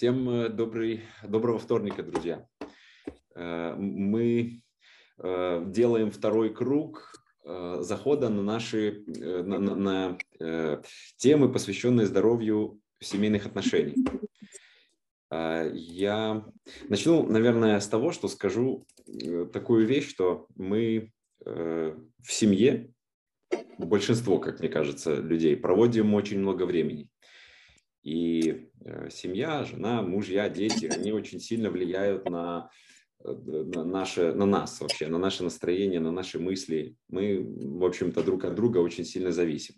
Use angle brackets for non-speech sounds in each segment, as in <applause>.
Всем э, добрый, доброго вторника, друзья. Э, мы э, делаем второй круг захода на наши на, на, на темы, посвященные здоровью семейных отношений. Я начну, наверное, с того, что скажу такую вещь, что мы в семье, большинство, как мне кажется, людей проводим очень много времени. И э, семья, жена, мужья, дети, они очень сильно влияют на, э, на, наше, на нас вообще, на наше настроение, на наши мысли. Мы, в общем-то, друг от друга очень сильно зависим.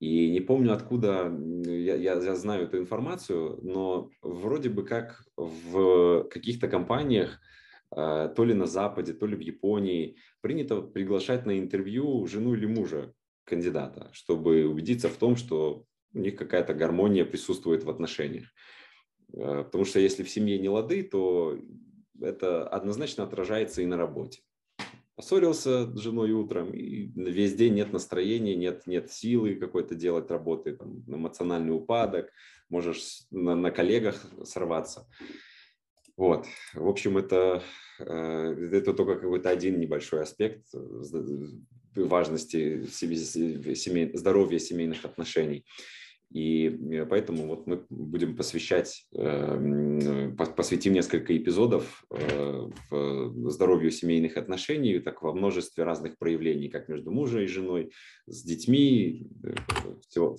И не помню, откуда я, я, я знаю эту информацию, но вроде бы как в каких-то компаниях, э, то ли на Западе, то ли в Японии, принято приглашать на интервью жену или мужа кандидата, чтобы убедиться в том, что у них какая-то гармония присутствует в отношениях. Э, потому что если в семье не лады, то это однозначно отражается и на работе. Поссорился с женой утром, и весь день нет настроения, нет, нет силы какой-то делать работы, там, эмоциональный упадок, можешь на, на коллегах сорваться. Вот, в общем, это, э, это только какой-то один небольшой аспект важности семей, здоровья семейных отношений. И э, поэтому вот мы будем посвящать, э, посвятим несколько эпизодов э, в здоровью семейных отношений, так во множестве разных проявлений, как между мужем и женой, с детьми. Все,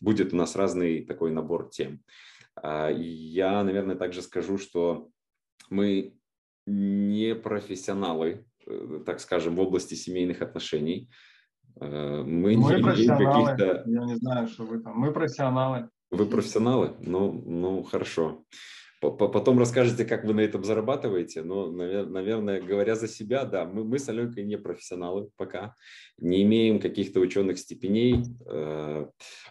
будет у нас разный такой набор тем. А, я, наверное, также скажу, что мы не профессионалы, так скажем, в области семейных отношений. Э, мы, мы не профессионалы. Я не знаю, что вы там. Мы профессионалы. Вы профессионалы? Ну, ну хорошо. Потом расскажете, как вы на этом зарабатываете. Но, наверное, говоря за себя, да, мы, мы с Аленкой не профессионалы пока, не имеем каких-то ученых степеней. Э,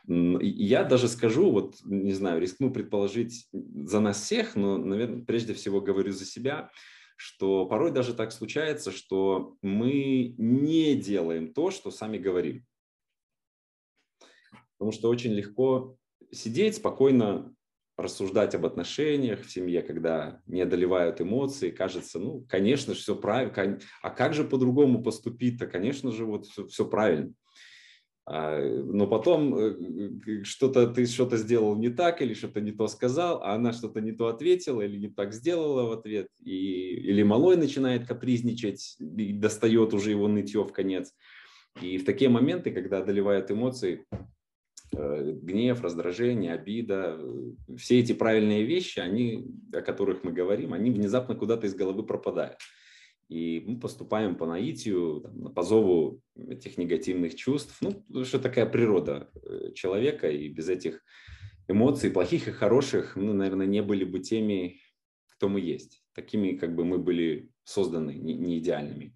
я даже скажу, вот, не знаю, рискну предположить за нас всех, но, наверное, прежде всего говорю за себя – что порой даже так случается, что мы не делаем то, что сами говорим. Потому что очень легко сидеть спокойно, рассуждать об отношениях в семье, когда не одолевают эмоции, кажется, ну, конечно же, все правильно, а как же по-другому поступить-то? Конечно же, вот все, все правильно. А, но потом э, что-то ты что-то сделал не так или что-то не то сказал, а она что-то не то ответила или не так сделала в ответ, и, или малой начинает капризничать и достает уже его нытье в конец. И в такие моменты, когда одолевают эмоции, э, гнев, раздражение, обида, э, все эти правильные вещи, они, о которых мы говорим, они внезапно куда-то из головы пропадают и мы поступаем по наитию, там, по зову этих негативных чувств. Ну, что такая природа э, человека, и без этих эмоций, плохих и хороших, мы, наверное, не были бы теми, кто мы есть. Такими, как бы мы были созданы, не, не идеальными.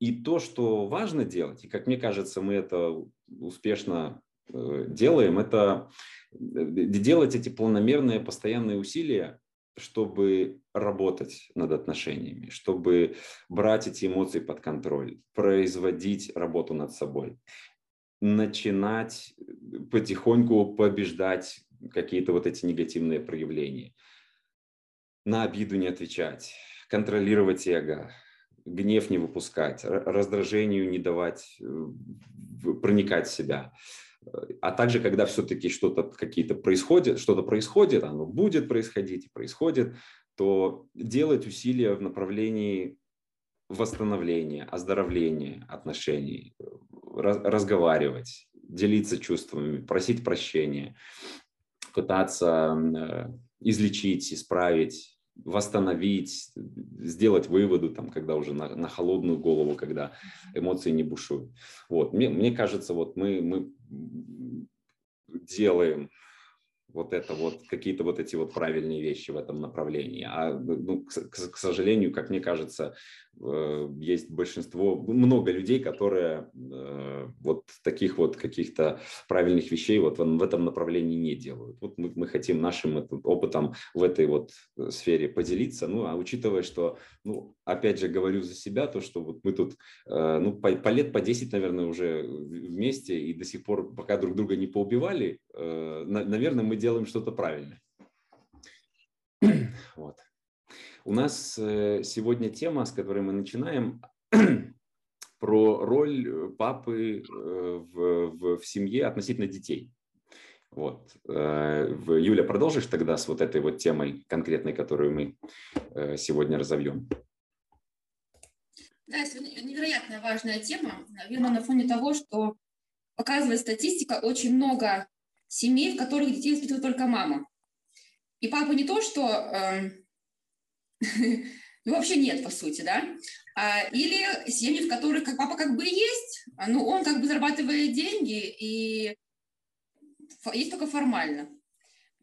И то, что важно делать, и как мне кажется, мы это успешно э, делаем, это э, делать эти планомерные постоянные усилия чтобы работать над отношениями, чтобы брать эти эмоции под контроль, производить работу над собой, начинать потихоньку побеждать какие-то вот эти негативные проявления, на обиду не отвечать, контролировать эго, гнев не выпускать, раздражению не давать э, проникать в себя, а также, когда все-таки что-то какие-то происходит, что-то происходит, оно будет происходить и происходит, то делать усилия в направлении восстановления, оздоровления отношений, разговаривать, делиться чувствами, просить прощения, пытаться э, излечить, исправить, восстановить, сделать выводы, там, когда уже на, на холодную голову, когда эмоции не бушуют. Вот. Мне, мне кажется, вот мы, мы делаем вот это вот, какие-то вот эти вот правильные вещи в этом направлении. А, ну, к, к сожалению, как мне кажется, э, есть большинство, много людей, которые э, вот таких вот каких-то правильных вещей вот в, в этом направлении не делают. Вот мы, мы хотим нашим опытом в этой вот э, сфере поделиться. Ну, а учитывая, что, ну, опять же, говорю за себя, то, что вот мы тут, ну, по, по лет по 10, наверное, уже вместе и до сих пор, пока друг друга не поубивали, наверное, мы делаем что-то правильно. <clears throat> Вот. У нас э, сегодня тема, с которой мы начинаем, <clears throat> про роль папы э, в, в, в семье относительно детей. Вот. Э, Юля, продолжишь тогда с вот этой вот темой конкретной, которую мы сегодня разовьем? Да, невероятно важная тема, наверное, на фоне того, что показывает статистика, очень много семей, в которых детей воспитывает только мама. И папа не то, что э, <laughs> вообще нет, по сути, да, а, или семьи, в которых как папа как бы есть, но он как бы зарабатывает деньги, и есть только формально.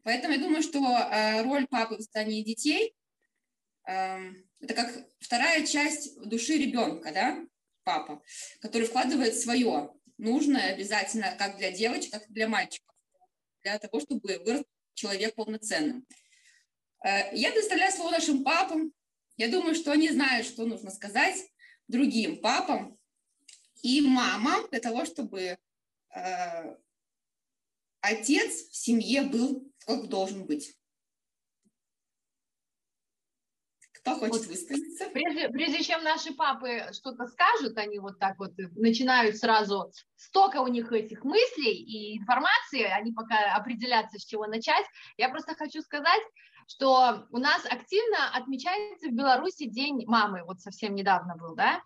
Поэтому я думаю, что э, роль папы в воспитании детей э, это как вторая часть души ребенка, да, папа, который вкладывает свое нужное обязательно как для девочек, так и для мальчиков, для того, чтобы вырос человек полноценным. Э, я предоставляю слово нашим папам. Я думаю, что они знают, что нужно сказать другим папам и мамам для того, чтобы э, отец в семье был как должен быть. Кто хочет высказаться? Прежде, прежде чем наши папы что-то скажут, они вот так вот начинают сразу, столько у них этих мыслей и информации, они пока определятся, с чего начать. Я просто хочу сказать, что у нас активно отмечается в Беларуси День мамы, вот совсем недавно был, да,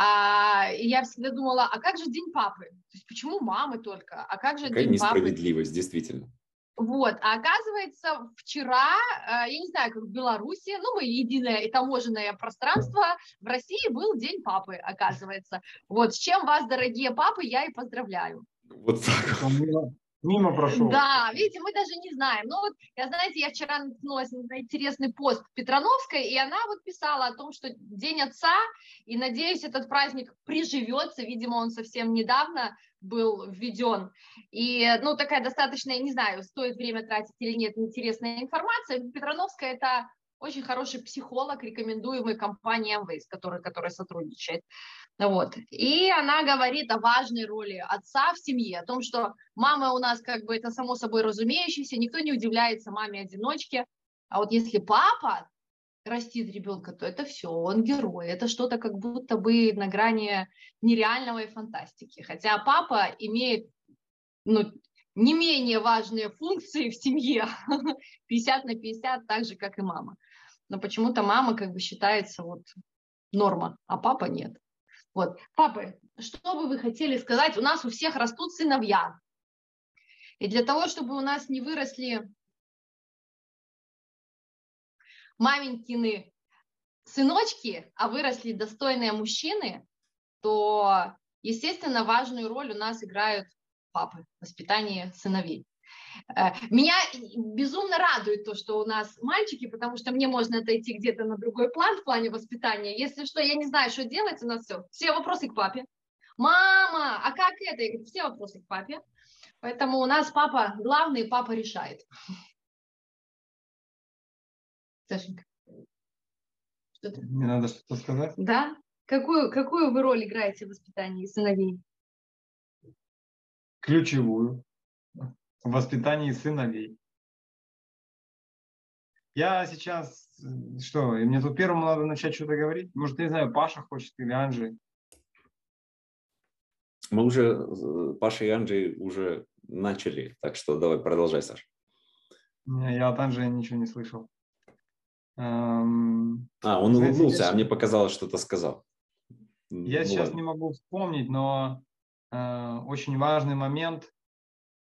а, и я всегда думала, а как же День папы? То есть почему мамы только? А как же Какая День несправедливость, папы? действительно. Вот, а оказывается, вчера, э, я не знаю, как в Беларуси, ну, мы единое и таможенное пространство, в России был День папы, оказывается. Вот, с чем вас, дорогие папы, я и поздравляю. Вот так. Мимо прошел. Да, видите, мы даже не знаем. Ну вот, я, знаете, я вчера наткнулась на интересный пост Петрановской, и она вот писала о том, что День Отца, и, надеюсь, этот праздник приживется, видимо, он совсем недавно был введен. И, ну, такая достаточно, не знаю, стоит время тратить или нет, интересная информация. Петрановская – это очень хороший психолог, рекомендуемый компанией Amway, с которой, которая сотрудничает. Вот. И она говорит о важной роли отца в семье, о том, что мама у нас как бы это само собой разумеющееся, никто не удивляется маме-одиночке, а вот если папа растит ребенка, то это все, он герой, это что-то как будто бы на грани нереального и фантастики. Хотя папа имеет ну, не менее важные функции в семье, <laughs> 50 на 50, так же, как и мама. Но почему-то мама как бы считается вот норма, а папа нет. Вот, папы, что бы вы хотели сказать? У нас у всех растут сыновья. И для того, чтобы у нас не выросли маменькины сыночки, а выросли достойные мужчины, то, естественно, важную роль у нас играют папы в сыновей. Э, меня безумно радует то, что у нас мальчики, потому что мне можно отойти где-то на другой план в плане воспитания. Если что, я не знаю, что делать, у нас все. Все вопросы к папе. Мама, а как это? Я говорю, все вопросы к папе. Поэтому у нас папа главный, папа решает. Сашенька. Что-то? Мне надо что-то сказать? Да. Какую, какую вы роль играете в воспитании сыновей? Ключевую в воспитании сыновей. Я сейчас, что, мне тут первому надо начать что-то говорить? Может, не знаю, Паша хочет или Анжи? Мы уже, Паша и Анжи уже начали, так что давай продолжай, Саш. Я от Анжи ничего не слышал. Эм, а, он Знаете, улыбнулся, я... а мне показалось, что-то сказал. Я ну, сейчас ладно. не могу вспомнить, но э, очень важный момент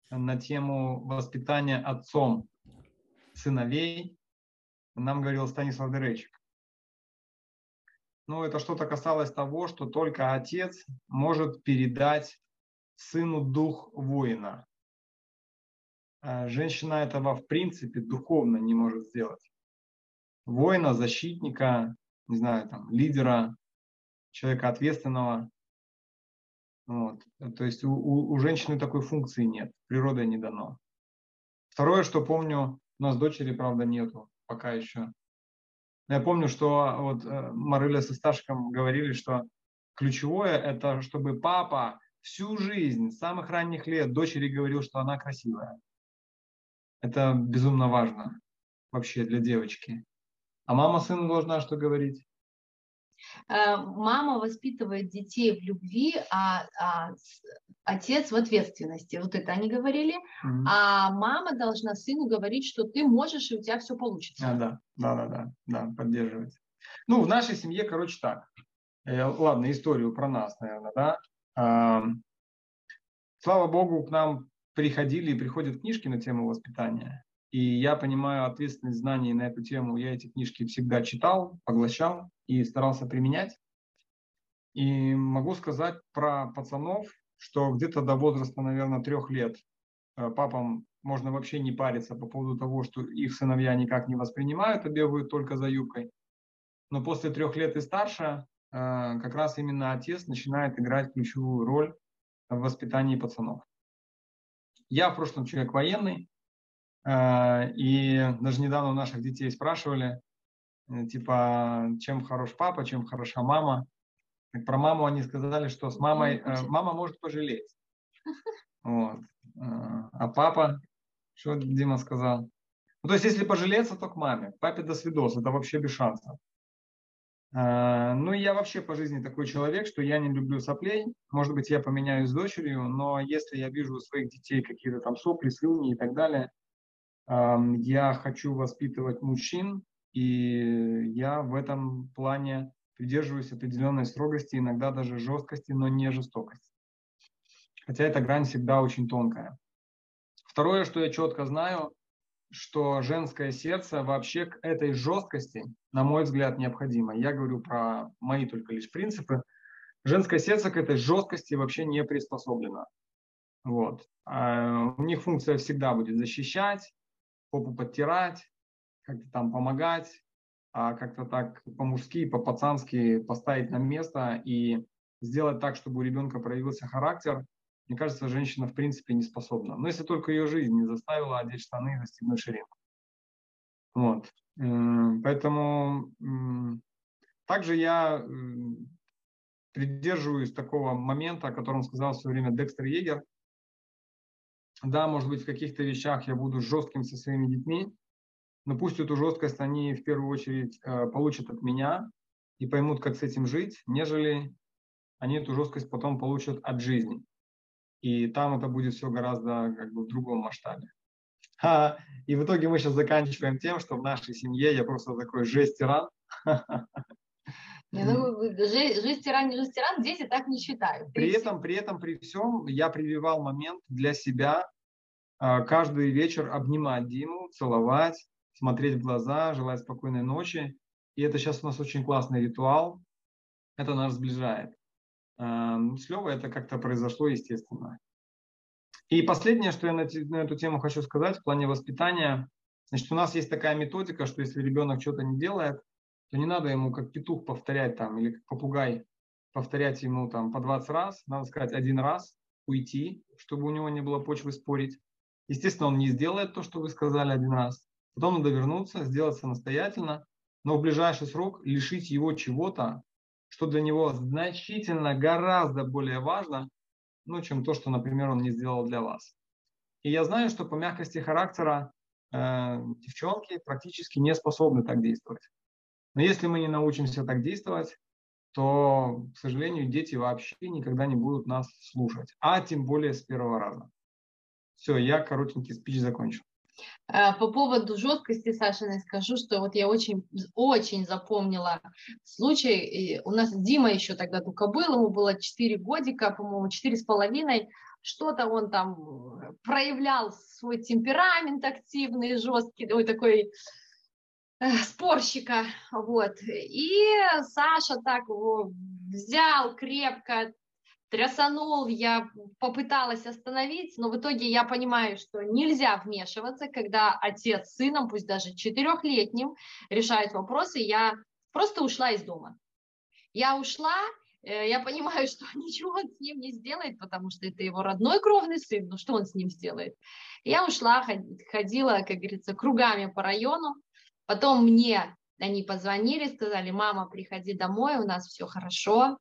на тему воспитания отцом сыновей нам говорил Станислав Деречик. Ну, это что-то касалось того, что только отец может передать сыну дух воина. А женщина этого в принципе духовно не может сделать. Воина, защитника, не знаю, там, лидера, человека ответственного, вот. То есть у, у, у женщины такой функции нет, природой не дано. Второе, что помню, у нас дочери, правда, нету пока еще. Я помню, что вот э, Марыля со Сташком говорили, что ключевое это, чтобы папа всю жизнь, с самых ранних лет дочери говорил, что она красивая. Это безумно важно вообще для девочки. А мама сыну должна что говорить? Э, мама воспитывает детей в любви, а, а отец в ответственности. Вот это они говорили. Mm-hmm. А мама должна сыну говорить, что ты можешь, и у тебя все получится. А, да, да, да, да, да, поддерживать. Ну, в нашей семье, короче, так. Э, ладно, историю про нас, наверное, да. Слава богу, к нам приходили и приходят книжки на тему воспитания. И я понимаю ответственность знаний на эту тему. Я эти книжки всегда читал, поглощал и старался применять. И могу сказать про пацанов, что где-то до возраста, наверное, трех лет э, папам можно вообще не париться по поводу того, что их сыновья никак не воспринимают, а бегают только за юбкой. Но после трех лет и старше э, как раз именно отец начинает играть ключевую роль в воспитании пацанов. Я в прошлом человек военный, э, и даже недавно у наших детей спрашивали, типа, чем хорош папа, чем хороша мама. Про маму они сказали, что с мамой э, мама может пожалеть. <laughs> Вот. Э, а папа, что Дима сказал? Ну, то есть, если пожалеться, то к маме. Папе до свидос, это вообще без шансов. Э, ну, я вообще по жизни такой человек, что я не люблю соплей. Может быть, я поменяюсь с дочерью, но если я вижу у своих детей какие-то там сопли, слюни и так далее, эм, я хочу воспитывать мужчин, и я в этом плане придерживаюсь определенной строгости, иногда даже жесткости, но не жестокости. Хотя эта грань всегда очень тонкая. Второе, что я четко знаю, что женское сердце вообще к этой жесткости, на мой взгляд, необходимо. Я говорю про мои только лишь принципы. Женское сердце к этой жесткости вообще не приспособлено. Вот. А у них функция всегда будет защищать, попу подтирать, как-то там помогать, а как-то так по-мужски, по-пацански поставить на место и сделать так, чтобы у ребенка проявился характер, мне кажется, женщина в принципе не способна. Но если только ее жизнь не заставила одеть штаны и застегнуть ширинку. Вот. Поэтому также я придерживаюсь такого момента, о котором сказал в свое время Декстер Егер. Да, может быть, в каких-то вещах я буду жестким со своими детьми, но пусть эту жесткость они в первую очередь э, получат от меня и поймут, как с этим жить, нежели они эту жесткость потом получат от жизни. И там это будет все гораздо как бы в другом масштабе. А, и в итоге мы сейчас заканчиваем тем, что в нашей семье я просто такой жесть-тиран. Ну, жесть-тиран, не жесть-тиран, дети так не считают. При этом, при этом, при всем, я прививал момент для себя э, каждый вечер обнимать Диму, целовать, смотреть в глаза, желать спокойной ночи. И это сейчас у нас очень классный ритуал. Это нас сближает. Эм, с Левой это как-то произошло естественно. И последнее, что я на, эту тему хочу сказать в плане воспитания. Значит, у нас есть такая методика, что если ребенок что-то не делает, то не надо ему как петух повторять там или как попугай повторять ему там по 20 раз. Надо сказать один раз, уйти, чтобы у него не было почвы спорить. Естественно, он не сделает то, что вы сказали один раз. Потом надо вернуться, сделать самостоятельно, но в ближайший срок лишить его чего-то, что для него значительно гораздо более важно, ну, чем то, что, например, он не сделал для вас. И я знаю, что по мягкости характера э, девчонки практически не способны так действовать. Но если мы не научимся так действовать, то, к сожалению, дети вообще никогда не будут нас слушать, а тем более с первого раза. Все, я коротенький спич закончил. Э, по поводу жесткости, Сашиной скажу, что вот я очень, очень запомнила случай. У нас Дима еще тогда только был, ему было 4 годика, по-моему, 4 с половиной. Что-то он там проявлял свой темперамент активный, жесткий, ой, такой э, спорщика, вот. И Саша так его взял крепко, трясанул, я попыталась остановить, но в итоге я понимаю, что нельзя вмешиваться, когда отец с сыном, пусть даже четырехлетним, решает вопросы, я просто ушла из дома. Я ушла, э, я понимаю, что <laughs> ничего он с ним не сделает, потому что это его родной кровный сын, ну что он с ним сделает? Я ушла, ходила, как говорится, кругами по району, потом мне они позвонили, сказали, мама, приходи домой, у нас все хорошо,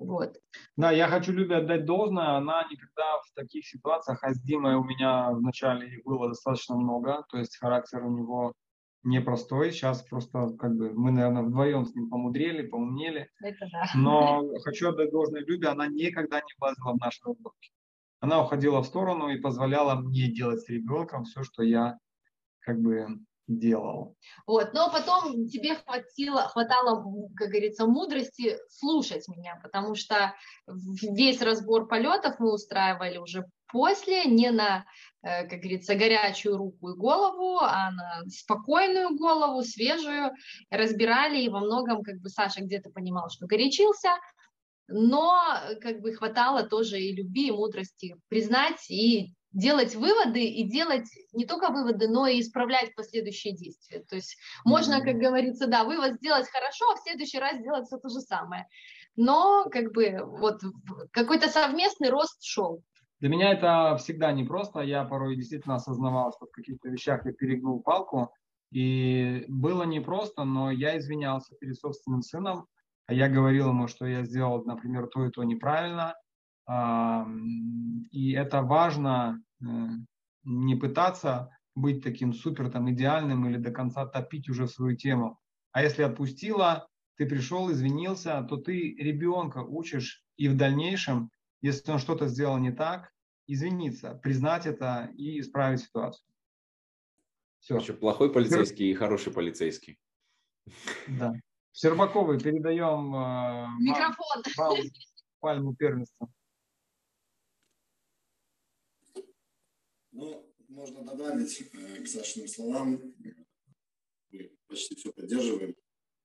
Вот. Да, я хочу Любе отдать должное. Она никогда в таких ситуациях, а с Димой у меня вначале их было достаточно много, то есть характер у него непростой. Сейчас просто как бы мы, наверное, вдвоем с ним помудрели, поумнели. Это да. Но <laughs> хочу отдать должное Любе, она никогда не влазила в наши разборки. Она уходила в сторону и позволяла мне делать с ребенком все, что я как бы делал. Вот, но потом тебе хватило, хватало, как говорится, мудрости слушать меня, потому что весь разбор полетов мы устраивали уже после, не на, э, как говорится, горячую руку и голову, а на спокойную голову, свежую, разбирали, и во многом, как бы, Саша где-то понимал, что горячился, но, как бы, хватало тоже и любви, и мудрости признать и делать выводы и делать не только выводы, но и исправлять последующие действия. То есть можно, как говорится, да, вывод сделать хорошо, а в следующий раз сделать все то же самое. Но как бы вот какой-то совместный рост шел. Для меня это всегда непросто. Я порой действительно осознавал, что в каких-то вещах я перегнул палку. И было непросто, но я извинялся перед собственным сыном. Я говорил ему, что я сделал, например, то и то неправильно. И это важно э, не пытаться быть таким супер там идеальным или до конца топить уже свою тему. А если отпустила, ты пришел, извинился, то ты ребенка учишь и в дальнейшем, если он что-то сделал не так, извиниться, признать это и исправить ситуацию. Все. Еще плохой полицейский и хороший полицейский. Да. Щербаковой передаем э, микрофон. Пальму первенства. Ну, можно добавить э, к Сашиным словам, мы почти все поддерживаем,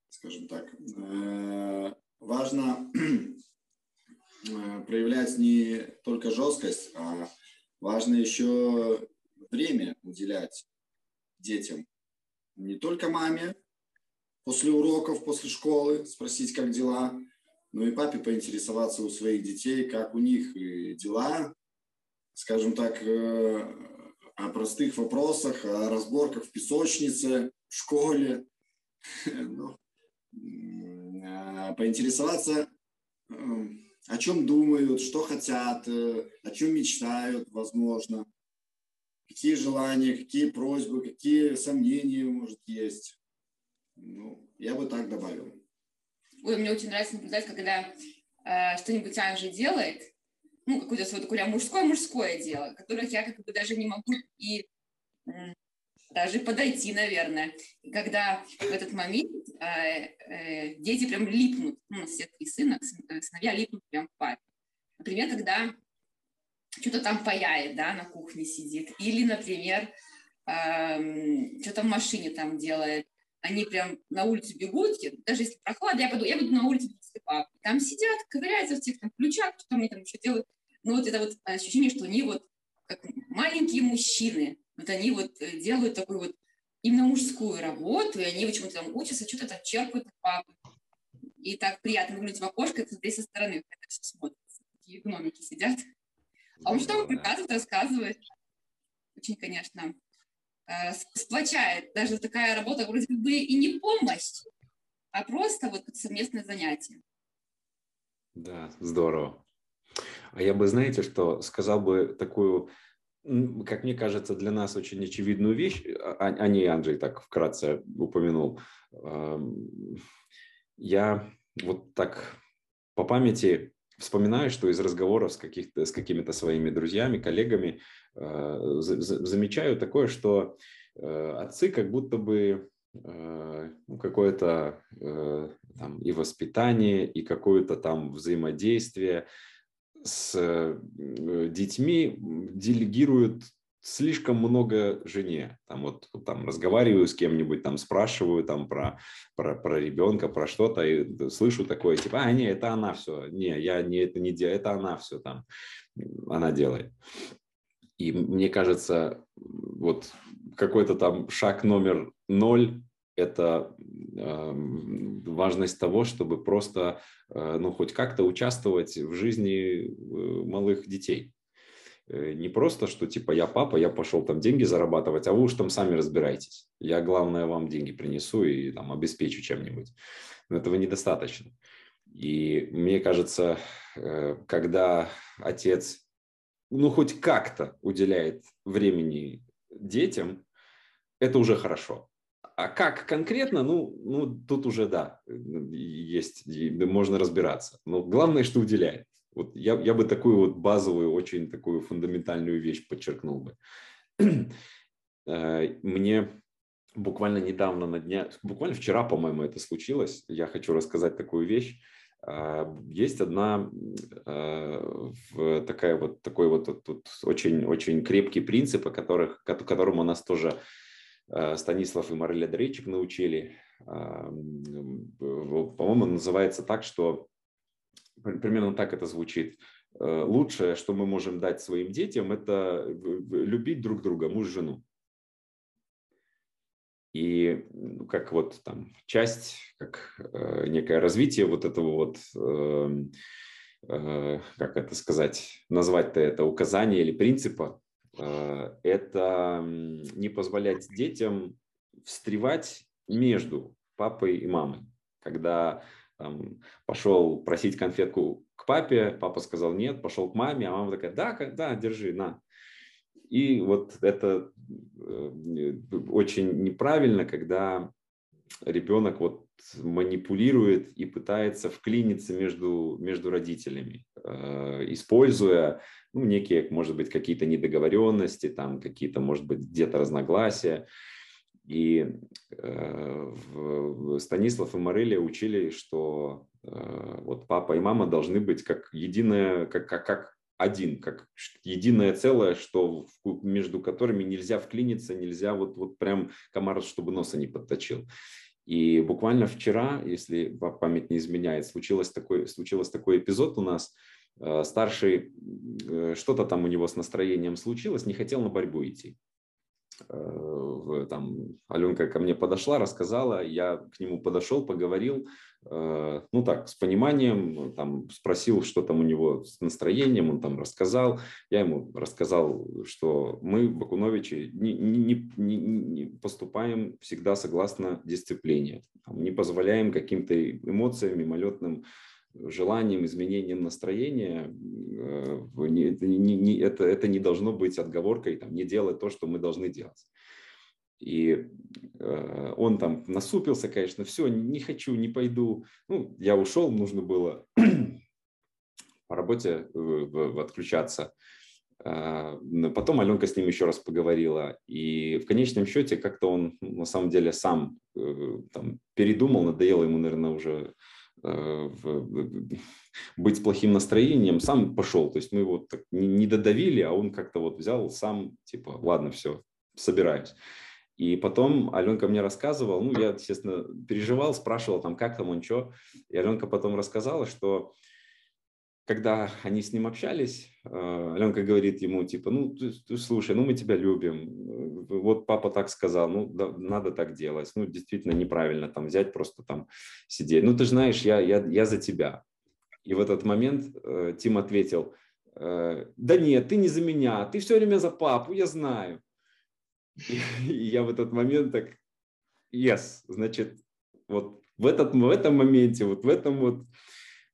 скажем так. Э, важно <clears throat> э, проявлять не только жесткость, а важно еще время уделять детям. Не только маме после уроков, после школы спросить, как дела, но и папе поинтересоваться у своих детей, как у них дела, скажем так, э, о простых вопросах, о разборках в песочнице, в школе, <laughs> ну, а, поинтересоваться, э, о чем думают, что хотят, э, о чем мечтают, возможно, какие желания, какие просьбы, какие сомнения, может, есть. Ну, я бы так добавил. Ой, мне очень нравится наблюдать, когда э, что-нибудь Аня делает, ну, какое-то свое такое мужское-мужское дело, которое я как бы даже не могу и даже подойти, наверное. И когда в этот момент э, э, дети прям липнут, ну, у нас все три сына, э, сыновья липнут прям к папе. Например, когда что-то там паяет, да, на кухне сидит, или, например, э, что-то в машине там делает, они прям на улицу бегут, даже если прохладно, я буду, я буду на улице папой. Там сидят, ковыряются в тех там ключах, что там они там еще делают. Но вот это вот ощущение, что они вот как маленькие мужчины, вот они вот э, делают такую вот именно мужскую работу, и они вот чему-то там учатся, что-то там черпают от папы. И так приятно выглядеть в окошко, и смотреть со стороны, это все смотрится. Такие гномики сидят. А он что-то показывает, рассказывает. Очень, конечно, э, сплочает. Даже такая работа вроде бы и не помощь, а просто вот совместное занятие. Да, здорово. А я бы, знаете, что сказал бы такую, как мне кажется, для нас очень очевидную вещь, а, а, а не Андрей так вкратце упомянул. Я вот так по памяти вспоминаю, что из разговоров с, с какими-то своими друзьями, коллегами э, замечаю такое, что э, отцы как будто бы э, ну, какое-то там и воспитание, и какое-то там взаимодействие с э, детьми делегируют слишком много жене. Там вот там разговариваю с кем-нибудь, там спрашиваю там про, про, про ребенка, про что-то, и слышу такое, типа, а, не, это она все, не, я не это не делаю, это она все там, она делает. И мне кажется, вот какой-то там шаг номер ноль это э, важность того, чтобы просто, э, ну, хоть как-то участвовать в жизни э, малых детей. Э, не просто, что типа я папа, я пошел там деньги зарабатывать, а вы уж там сами разбирайтесь. Я, главное, вам деньги принесу и там обеспечу чем-нибудь. Но этого недостаточно. И мне кажется, э, когда отец, ну, хоть как-то уделяет времени детям, это уже хорошо. А как конкретно, ну, ну тут уже да, есть, можно разбираться. Но главное, что уделяет. Вот я, я бы такую вот базовую, очень такую фундаментальную вещь подчеркнул бы. <clears throat> Э, мне буквально недавно на дня, буквально вчера, по-моему, это случилось. Я хочу рассказать такую вещь. А, есть одна а, такая вот такой вот тут очень очень крепкий принцип, о которых, которому нас тоже Станислав и Мариля Дрейчик научили. По-моему, называется так, что примерно так это звучит. Лучшее, что мы можем дать своим детям, это любить друг друга, муж жену. И ну, как вот там часть, как э, некое развитие вот этого вот, э, э, как это сказать, назвать-то это указание или принципа, э, это не позволять детям встревать между папой и мамой. Когда там, пошел просить конфетку к папе, папа сказал нет, пошел к маме, а мама такая, да, да, держи, на. И вот это э, очень неправильно, когда ребенок вот манипулирует и пытается вклиниться между, между родителями, э, используя ну, некие, может быть, какие-то недоговоренности, там какие-то, может быть, где-то разногласия. И э, Станислав и Морелия учили, что э, вот папа и мама должны быть как единое, как, как, как один, как единое целое, что между которыми нельзя вклиниться, нельзя вот, вот прям комар, чтобы носа не подточил. И буквально вчера, если память не изменяет, случилось такой, случилось такой эпизод у нас. Э, старший, э, что-то там у него с настроением случилось, не хотел на борьбу идти. Э, там Аленка ко мне подошла, рассказала, я к нему подошел, поговорил, ну так, с пониманием, там спросил, что там у него с настроением, он там рассказал, я ему рассказал, что мы, Бакуновичи, не, не, не, не поступаем всегда согласно дисциплине, не позволяем каким-то эмоциям, мимолетным желанием, изменением настроения, э, это, это не должно быть отговоркой там, не делать то, что мы должны делать. И э, он там насупился, конечно, все, не хочу, не пойду. Ну, я ушел, нужно было по работе э, отключаться. Потом Аленка с ним еще раз поговорила, и в конечном счете как-то он на самом деле сам там, передумал, надоело ему, наверное, уже Э, быть с плохим настроением, сам пошел. То есть мы его так не додавили, а он как-то вот взял сам, типа, ладно, все, собираюсь. И потом Аленка мне рассказывал, ну, я, естественно, переживал, спрашивал там, как там он, что. И Аленка потом рассказала, что когда они с ним общались, э, Аленка говорит ему, типа, ну, ты, ты, слушай, ну, мы тебя любим, вот папа так сказал, ну, да, надо так делать, ну, действительно неправильно там взять, просто там сидеть. Ну, ты знаешь, я, я, я за тебя. И в этот момент э, Тим ответил, э, да нет, ты не за меня, ты все время за папу, я знаю. <laughs> И, я в этот момент так, yes, значит, вот в, этот, в этом моменте, вот в этом вот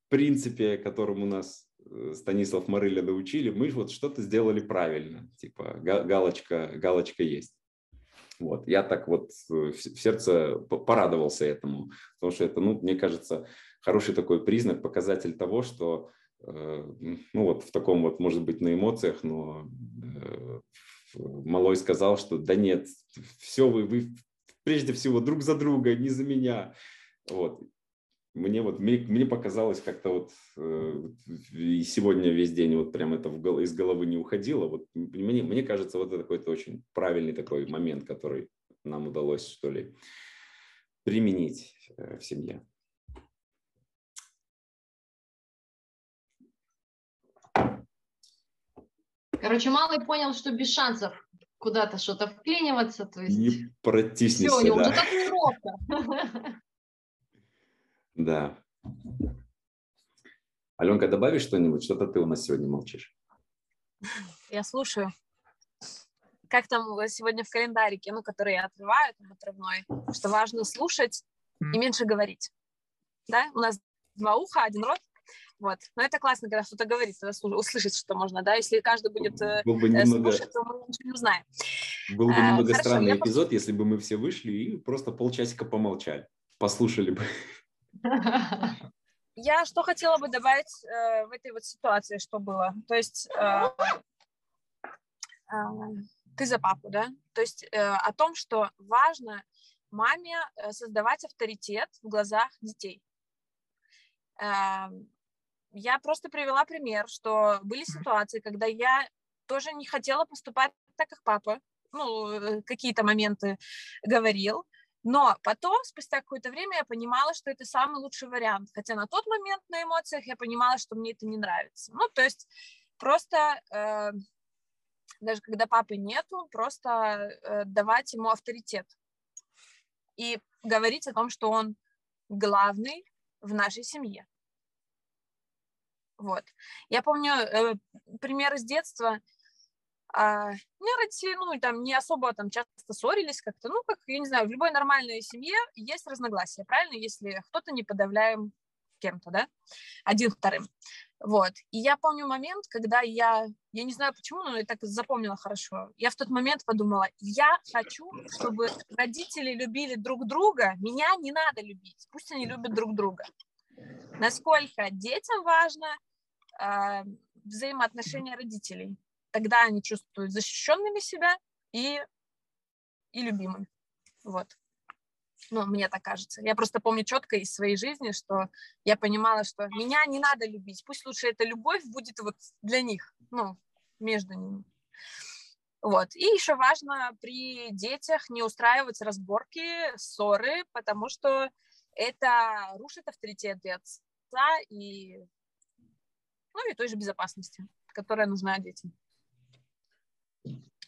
принципе, которому нас э, Станислав Марыля научили, мы вот что-то сделали правильно, типа галочка, галочка есть. Вот, я так вот э, в сердце порадовался этому, потому что это, ну, мне кажется, хороший такой признак, показатель того, что, э, ну, вот в таком вот, может быть, на эмоциях, но Малой сказал, что да нет, все вы, вы прежде всего друг за друга, не за меня. Вот мне вот мне, мне показалось как-то вот э, и сегодня весь день вот прям это в, из головы не уходило. Вот мне, мне кажется, вот это какой-то очень правильный такой момент, который нам удалось, что ли, применить э, в семье. Короче, малый понял, что без шансов куда-то что-то вклиниваться, то есть... Не протиснешься, Все, у него да. уже татуировка. <laughs> Да. Аленка, добавишь что-нибудь? Что-то ты у нас сегодня молчишь. Я слушаю. Как там сегодня в календарике, ну, который я отрываю, там, отрывной, что важно слушать и меньше говорить. Да, у нас два уха, один рот. Вот. Но это классно, когда кто-то говорит, тогда услышать, что можно, да. Если каждый будет э, Был бы э, немного... слушать, то мы ничего не узнаем. Был бы немного а, странный хорошо, эпизод, я... если бы мы все вышли и просто полчасика помолчали, послушали бы. <laughs> Я что хотела бы добавить э, в этой вот ситуации, что было. То есть э, э, ты за папу, да? То есть э, о том, что важно маме э, создавать авторитет в глазах детей. Э, я просто привела пример, что были ситуации, когда я тоже не хотела поступать так, как папа, ну, э, какие-то моменты говорил, но потом, спустя какое-то время, я понимала, что это самый лучший вариант. Хотя на тот момент на эмоциях я понимала, что мне это не нравится. Ну, то есть просто э, даже когда папы нету, просто э, давать ему авторитет и говорить о том, что он главный в нашей семье. Вот. Я помню э, пример из детства. А, у родители, ну, там, не особо там часто ссорились как-то. Ну, как, я не знаю, в любой нормальной семье есть разногласия, правильно? Если кто-то не подавляем кем-то, да, один вторым. Вот. И я помню момент, когда я, я не знаю почему, но я так запомнила хорошо. Я в тот момент подумала, я хочу, чтобы родители любили друг друга, меня не надо любить, пусть они любят друг друга. Насколько детям важно взаимоотношения родителей. Тогда они чувствуют защищенными себя и, и любимыми. Вот. Ну, мне так кажется. Я просто помню четко из своей жизни, что я понимала, что меня не надо любить. Пусть лучше эта любовь будет вот для них, ну, между ними. Вот. И еще важно при детях не устраивать разборки, ссоры, потому что это рушит авторитет отца и ну и той же безопасности, которая нужна детям.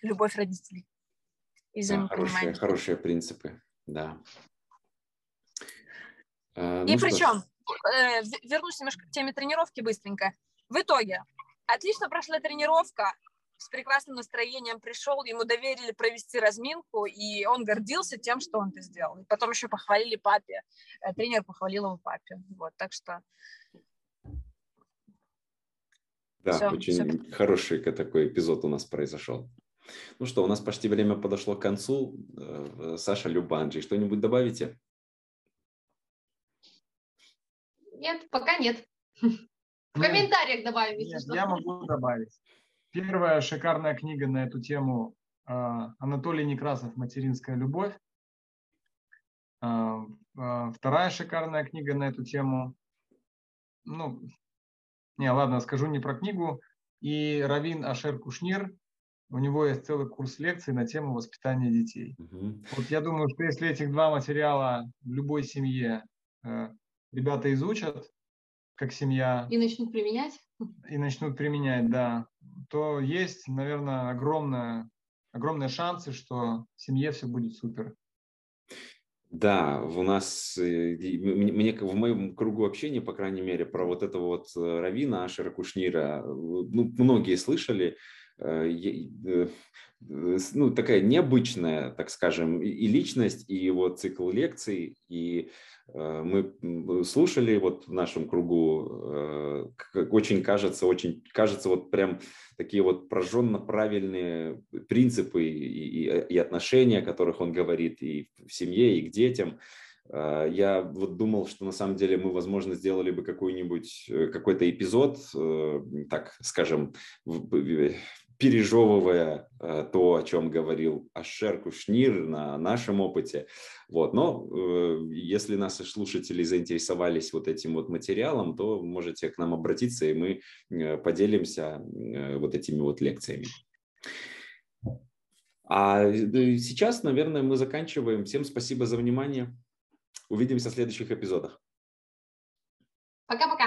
Любовь родителей. И да, хорошие, хорошие принципы, да. А, и ну причем, э, вернусь немножко к теме тренировки быстренько. В итоге, отлично прошла тренировка, с прекрасным настроением пришел, ему доверили провести разминку, и он гордился тем, что он это сделал. И потом еще похвалили папе, э, тренер похвалил его папе. Вот, так что да, все, очень все. хороший такой эпизод у нас произошел. Ну что, у нас почти время подошло к концу. Э, Саша Любанджи, что-нибудь добавите? Нет, пока нет. В комментариях добавим, если что. Я могу добавить. Первая шикарная книга на эту тему а, Анатолий Некрасов «Материнская любовь». А, вторая шикарная книга на эту тему, ну, не, ладно, скажу не про книгу. И Равин Ашер Кушнир, у него есть целый курс лекций на тему воспитания детей. Угу. Вот я думаю, что если этих два материала в любой семье э, ребята изучат, как семья... И начнут применять? И начнут применять, да. То есть, наверное, огромная, огромные шансы, что в семье все будет супер. Да, у нас, э, мне, в моем кругу общения, по крайней мере, про вот этого вот э, Равина Ашера Кушнира, э, ну, многие слышали, ну, такая необычная, так скажем, и личность, и его цикл лекций, и Э, мы слушали вот в нашем кругу, э, очень кажется, очень кажется вот прям такие вот прожженно правильные принципы и, и, и отношения, о которых он говорит и в семье, и к детям. Э, я вот думал, что на самом деле мы, возможно, сделали бы какой-нибудь какой-то эпизод, так скажем, пережевывая э, то, о чем говорил Ашер Кушнир на нашем опыте. Вот. Но э, если наши слушатели заинтересовались вот этим вот материалом, то можете к нам обратиться, и мы э, поделимся вот этими вот лекциями. А сейчас, наверное, мы заканчиваем. Всем спасибо за внимание. Увидимся в следующих эпизодах. Пока-пока.